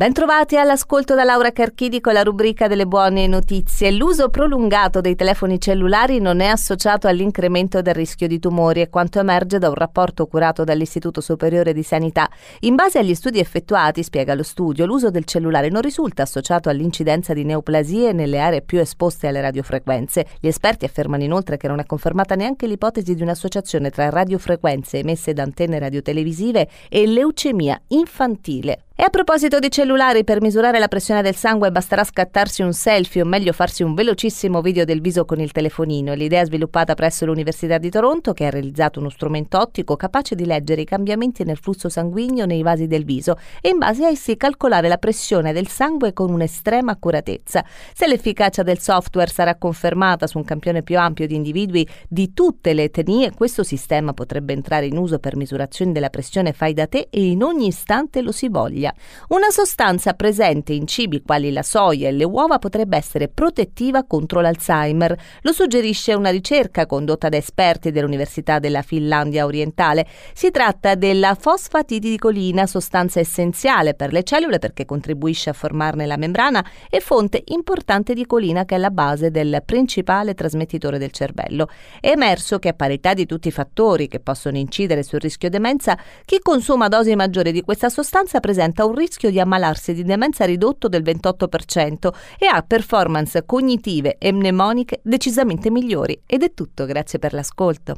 Bentrovati all'ascolto da Laura Carchidi con la rubrica delle buone notizie. L'uso prolungato dei telefoni cellulari non è associato all'incremento del rischio di tumori, è quanto emerge da un rapporto curato dall'Istituto Superiore di Sanità. In base agli studi effettuati, spiega lo studio, l'uso del cellulare non risulta associato all'incidenza di neoplasie nelle aree più esposte alle radiofrequenze. Gli esperti affermano inoltre che non è confermata neanche l'ipotesi di un'associazione tra radiofrequenze emesse da antenne radiotelevisive e leucemia infantile. E a proposito di cellulari, per misurare la pressione del sangue basterà scattarsi un selfie o meglio farsi un velocissimo video del viso con il telefonino. L'idea è sviluppata presso l'Università di Toronto che ha realizzato uno strumento ottico capace di leggere i cambiamenti nel flusso sanguigno nei vasi del viso e in base a essi calcolare la pressione del sangue con un'estrema accuratezza. Se l'efficacia del software sarà confermata su un campione più ampio di individui di tutte le etnie, questo sistema potrebbe entrare in uso per misurazioni della pressione fai da te e in ogni istante lo si voglia soia. Una sostanza presente in cibi quali la soia e le uova potrebbe essere protettiva contro l'Alzheimer. Lo suggerisce una ricerca condotta da esperti dell'Università della Finlandia orientale. Si tratta della fosfatidilcolina, sostanza essenziale per le cellule perché contribuisce a formarne la membrana e fonte importante di colina che è la base del principale trasmettitore del cervello. È emerso che a parità di tutti i fattori che possono incidere sul rischio demenza, chi consuma dosi maggiori di questa sostanza presenta presenta un rischio di ammalarsi di demenza ridotto del 28% e ha performance cognitive e mnemoniche decisamente migliori. Ed è tutto, grazie per l'ascolto.